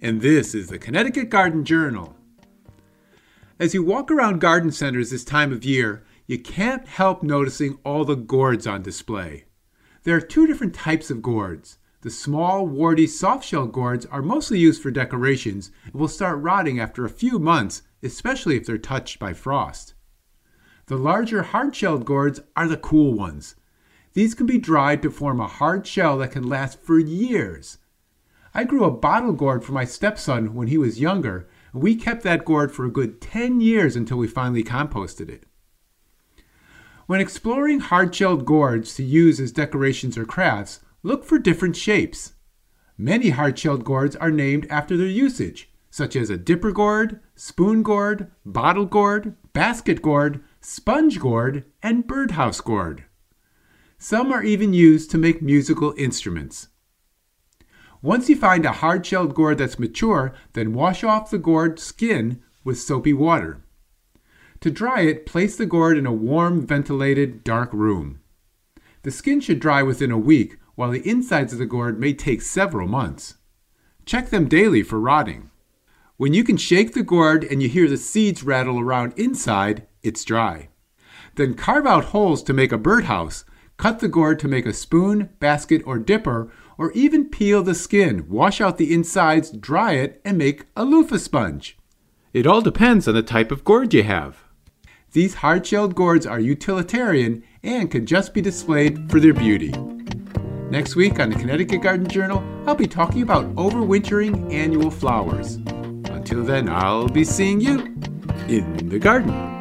and this is the Connecticut Garden Journal. As you walk around garden centers this time of year, you can't help noticing all the gourds on display. There are two different types of gourds. The small, warty, soft-shell gourds are mostly used for decorations and will start rotting after a few months, especially if they're touched by frost. The larger, hard-shelled gourds are the cool ones. These can be dried to form a hard shell that can last for years. I grew a bottle gourd for my stepson when he was younger, and we kept that gourd for a good 10 years until we finally composted it. When exploring hard shelled gourds to use as decorations or crafts, look for different shapes. Many hard shelled gourds are named after their usage, such as a dipper gourd, spoon gourd, bottle gourd, basket gourd, sponge gourd, and birdhouse gourd. Some are even used to make musical instruments. Once you find a hard shelled gourd that's mature, then wash off the gourd skin with soapy water. To dry it, place the gourd in a warm, ventilated, dark room. The skin should dry within a week, while the insides of the gourd may take several months. Check them daily for rotting. When you can shake the gourd and you hear the seeds rattle around inside, it's dry. Then carve out holes to make a birdhouse. Cut the gourd to make a spoon, basket, or dipper, or even peel the skin, wash out the insides, dry it, and make a loofah sponge. It all depends on the type of gourd you have. These hard shelled gourds are utilitarian and can just be displayed for their beauty. Next week on the Connecticut Garden Journal, I'll be talking about overwintering annual flowers. Until then, I'll be seeing you in the garden.